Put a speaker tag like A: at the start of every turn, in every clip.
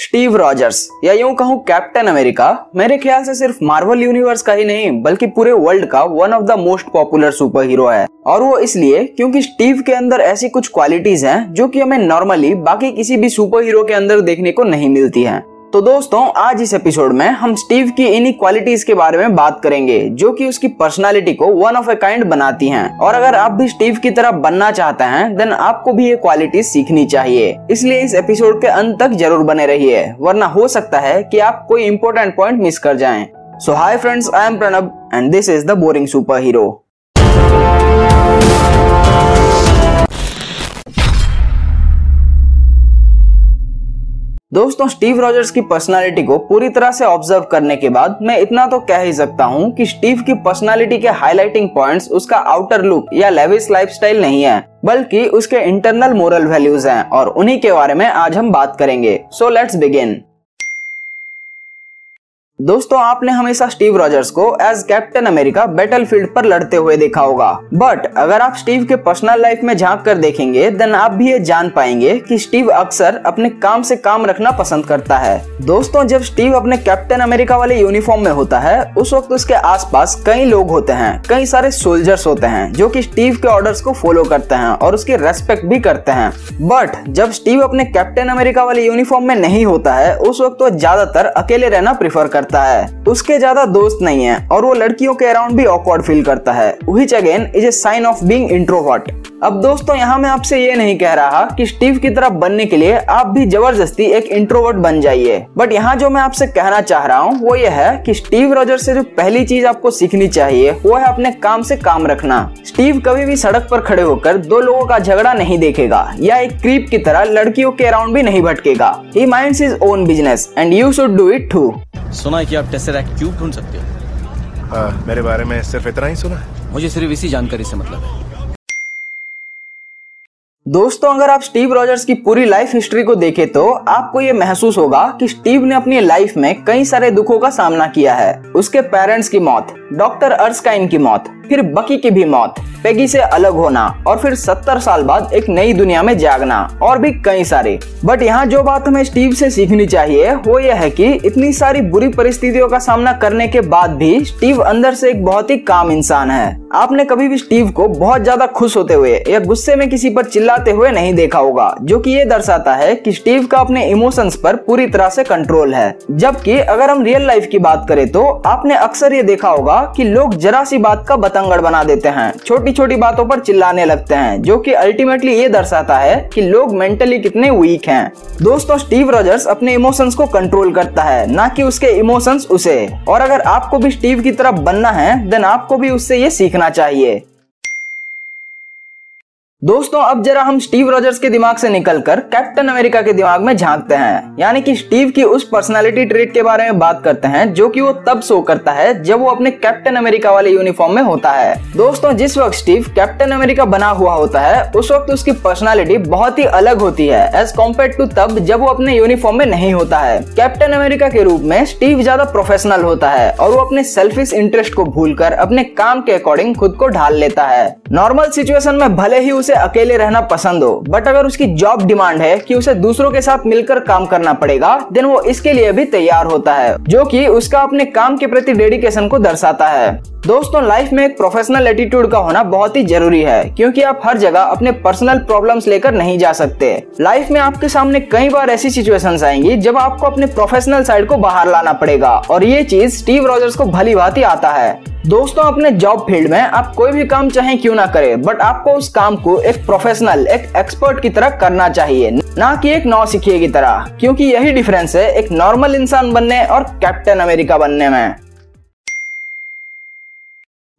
A: Steve Rogers. या यूँ कहूँ, कैप्टन अमेरिका। मेरे ख्याल से सिर्फ़ मार्वल यूनिवर्स का ही नहीं, बल्कि पूरे वर्ल्ड का one of the most popular super hero है। और वो इसलिए क्योंकि स्टीव के अंदर ऐसी कुछ क्वालिटीज हैं, जो कि हमें नॉर्मली बाकी किसी भी सुपर हीरो के अंदर देखने को नहीं मिलती हैं। तो दोस्तों, आज इस एपिसोड में हम स्टीव की इन्हीं क्वालिटीज के बारे में बात करेंगे, जो कि उसकी पर्सनालिटी को वन ऑफ़ ए काइंड बनाती हैं। और अगर आप भी स्टीव की तरह बनना चाहते हैं देन आपको भी ये क्वालिटीज सीखनी चाहिए। इसलिए इस एपिसोड के अंत तक ज़रूर बने रहिए, वरना हो सकता है कि आप कोई इंपॉर्टेंट पॉइंट मिस कर जाए। So hi friends I am Pranab and this is the boring super hero दोस्तों, स्टीव रॉजर्स की पर्सनालिटी को पूरी तरह से ऑब्ज़र्व करने के बाद मैं इतना तो कह ही सकता हूँ कि स्टीव की पर्सनालिटी के हाईलाइटिंग पॉइंट्स उसका आउटर लुक या लेविस लाइफस्टाइल नहीं है, बल्कि उसके इंटरनल मोरल वैल्यूज़ हैं और उन्हीं के बारे में आज हम बात करेंगे। सो लेट्स बिगिन दोस्तों, आपने हमेशा स्टीव रॉजर्स को एज कैप्टन अमेरिका बैटलफील्ड पर लड़ते हुए देखा होगा। बट अगर आप स्टीव के पर्सनल लाइफ में झाँक कर देखेंगे देन आप भी ये जान पाएँगे कि स्टीव अक्सर अपने काम से काम रखना पसंद करता है। दोस्तों, जब स्टीव अपने कैप्टन अमेरिका वाले यूनिफॉर्म में होता है, उस वक्त उसके आसपास कई लोग होते हैं, कई सारे सोल्जर्स होते हैं, जो की स्टीव के ऑर्डर को फॉलो करते हैं और उसकी रेस्पेक्ट भी करते हैं। बट जब स्टीव अपने कैप्टन अमेरिका वाले यूनिफॉर्म में नहीं होता है, उस वक्त वो ज़्यादातर अकेले रहना प्रिफर करता करता है। उसके ज़्यादा दोस्त नहीं है और वो लड़कियों के अराउंड भी ऑकवर्ड फील करता है। Which again is a sign of being introvert अब दोस्तों, यहाँ मैं आपसे ये नहीं कह रहा कि स्टीव की तरफ़ बनने के लिए आप भी ज़बरदस्ती एक इंट्रोवर्ट बन जाइए। बट यहाँ जो मैं आपसे कहना चाह रहा हूँ, वो ये है कि स्टीव रॉजर से जो पहली चीज़ आपको सीखनी चाहिए, वो है अपने काम से काम रखना। स्टीव कभी भी सड़क पर खड़े होकर दो लोगों का झगड़ा नहीं देखेगा या एक क्रीप की तरह लड़कियों के अराउंड भी नहीं भटकेगा। He minds his own business and you should do it too
B: सुना है कि आप टेसरैक्ट क्यूब ढूंढ सकते हो?
C: आ, मेरे बारे में सिर्फ़ इतना ही सुना है।
B: मुझे सिर्फ़ इसी जानकारी से मतलब है।
A: दोस्तों अगर आप स्टीव रॉजर्स की पूरी लाइफ हिस्ट्री को देखें तो आपको ये महसूस होगा कि स्टीव ने अपनी लाइफ में कई सारे दुखों का सामना किया है। उसके पेरेंट्स की मौत डॉक्टर अर्सकाइन की मौत फिर बकी की भी मौत। पेगी से अलग होना और फिर सत्तर साल बाद एक नई दुनिया में जागना, और भी कई सारे। बट यहाँ जो बात हमें स्टीव से सीखनी चाहिए, वो यह है कि इतनी सारी बुरी परिस्थितियों का सामना करने के बाद भी स्टीव अंदर से एक बहुत ही काम इंसान है। आपने कभी भी स्टीव को बहुत ज़्यादा खुश होते हुए या गुस्से में किसी पर चिल्लाते हुए नहीं देखा होगा, जो कि ये दर्शाता है कि स्टीव का अपने इमोशंस पर पूरी तरह से कंट्रोल है। जबकि अगर हम रियल लाइफ की बात करें तो आपने अक्सर ये देखा होगा कि लोग जरा सी बात का बतंगड़ बना देते हैं। छोटी छोटी बातों पर चिल्लाने लगते हैं, जो कि अल्टीमेटली ये दर्शाता है कि लोग मेंटली कितने वीक हैं। दोस्तों स्टीव रॉजर्स अपने इमोशंस को कंट्रोल करता है, ना कि उसके इमोशंस उसे। और अगर आपको भी स्टीव की तरफ़ बनना है देन आपको भी उससे ये सीखना चाहिए। दोस्तों, अब जरा हम स्टीव रॉजर्स के दिमाग से निकलकर कैप्टन अमेरिका के दिमाग में झांकते हैं। यानी कि स्टीव की उस पर्सनालिटी ट्रेट के बारे में बात करते हैं, जो कि वो तब शो करता है जब वो अपने कैप्टन अमेरिका वाले यूनिफॉर्म में होता है। दोस्तों, जिस वक्त स्टीव कैप्टन अमेरिका बना हुआ होता है, उस वक्त उसकी पर्सनैलिटी बहुत ही अलग होती है एज कंपेयर टू तब जब वो अपने यूनिफॉर्म में नहीं होता है। कैप्टन अमेरिका के रूप में स्टीव ज़्यादा प्रोफेशनल होता है और वो अपने सेल्फिश इंटरेस्ट को भूलकर अपने काम के अकॉर्डिंग खुद को ढाल लेता है। नॉर्मल सिचुएशन में भले ही उसे उसे अकेले रहना पसंद हो बट अगर उसकी जॉब डिमांड है कि उसे दूसरों के साथ मिलकर काम करना पड़ेगा देन वो इसके लिए भी तैयार होता है, जो कि उसका अपने काम के प्रति डेडिकेशन को दर्शाता है। दोस्तों लाइफ में एक प्रोफेशनल एटीट्यूड का होना बहुत ही ज़रूरी है, क्योंकि आप हर जगह अपने पर्सनल प्रॉब्लम्स लेकर नहीं जा सकते। लाइफ में आपके सामने कई बार ऐसी सिचुएशंस आएँगी जब आपको अपने प्रोफेशनल साइड को बाहर लाना पड़ेगा, और ये चीज़ स्टीव रॉजर्स को भली भांति आता है। दोस्तों, अपने जॉब फ़ील्ड में आप कोई भी काम चाहे क्यों ना करें बट आपको उस काम को एक प्रोफेशनल एक एक्सपर्ट की तरह करना चाहिए, ना कि एक नौ सिखिए की तरह, क्योंकि यही डिफरेंस है एक नॉर्मल इंसान बनने और कैप्टन अमेरिका बनने में।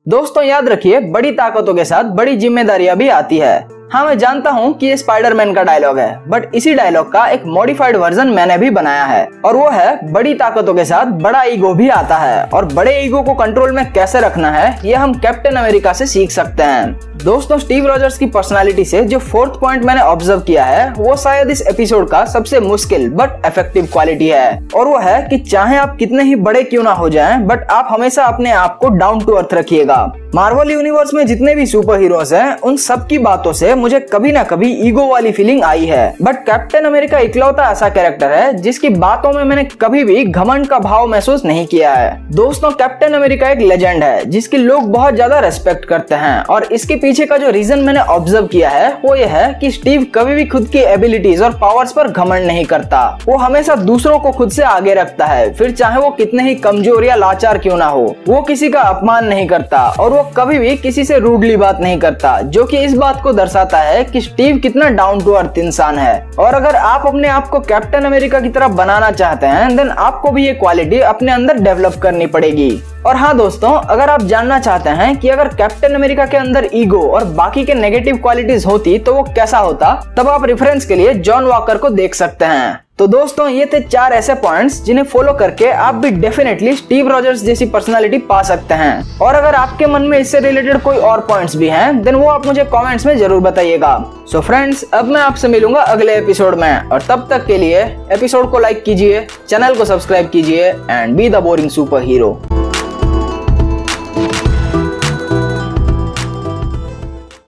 A: दोस्तों याद रखिए बड़ी ताकतों के साथ बड़ी जिम्मेदारियाँ भी आती है। हाँ मैं जानता हूँ कि ये स्पाइडरमैन का डायलॉग है बट इसी डायलॉग का एक मॉडिफाइड वर्जन मैंने भी बनाया है, और वो है बड़ी ताकतों के साथ बड़ा ईगो भी आता है, और बड़े ईगो को कंट्रोल में कैसे रखना है, ये हम कैप्टन अमेरिका से सीख सकते हैं। दोस्तों स्टीव रॉजर्स की पर्सनालिटी से जो फोर्थ पॉइंट मैंने ऑब्ज़र्व किया है, वो शायद इस एपिसोड का सबसे मुश्किल बट इफ़ेक्टिव क्वालिटी है, और वो है कि चाहे आप कितने ही बड़े क्यों ना हो जाएँ बट आप हमेशा अपने आप को डाउन टू अर्थ रखिएगा। मार्वल यूनिवर्स में जितने भी सुपर हीरोज हैं, उन सब की बातों से मुझे कभी ना कभी ईगो वाली फीलिंग आई है। बट कैप्टन अमेरिका इकलौता ऐसा कैरेक्टर है, जिसकी बातों में मैंने कभी भी घमंड का भाव महसूस नहीं किया है। दोस्तों कैप्टन अमेरिका एक लेजेंड है, जिसकी लोग बहुत ज़्यादा रेस्पेक्ट करते हैं। और इसके पीछे का जो रीजन मैंने ऑब्ज़र्व किया है, वो ये है की स्टीव कभी भी खुद की एबिलिटीज और पावर्स पर घमंड नहीं करता। वो हमेशा दूसरों को खुद से आगे रखता है, फिर चाहे वो कितने ही कमज़ोर या लाचार क्यों ना हो। वो किसी का अपमान नहीं करता, और वो कभी भी किसी से रूडली बात नहीं करता, जो कि इस बात को दर्शाता है कि स्टीव कितना डाउन टू अर्थ इंसान है। और अगर आप अपने आप को कैप्टन अमेरिका की तरफ़ बनाना चाहते हैं देन आपको भी ये क्वालिटी अपने अंदर डेवलप करनी पड़ेगी। और हाँ दोस्तों, अगर आप जानना चाहते हैं कि अगर कैप्टन अमेरिका के अंदर ईगो और बाकी के नेगेटिव क्वालिटीज होती तो वो कैसा होता, तब आप रेफरेंस के लिए जॉन वॉकर को देख सकते हैं। तो दोस्तों, ये थे चार ऐसे पॉइंट्स जिन्हें फॉलो करके आप भी डेफिनेटली स्टीव रॉजर्स जैसी पर्सनालिटी पा सकते हैं। और अगर आपके मन में इससे रिलेटेड कोई और पॉइंट्स भी हैं देन वो आप मुझे कमेंट्स में ज़रूर बताइएगा। सो so फ्रेंड्स अब मैं आपसे मिलूँगा अगले एपिसोड में, और तब तक के लिए एपिसोड को लाइक कीजिए चैनल को सब्सक्राइब कीजिए and be the boring super hero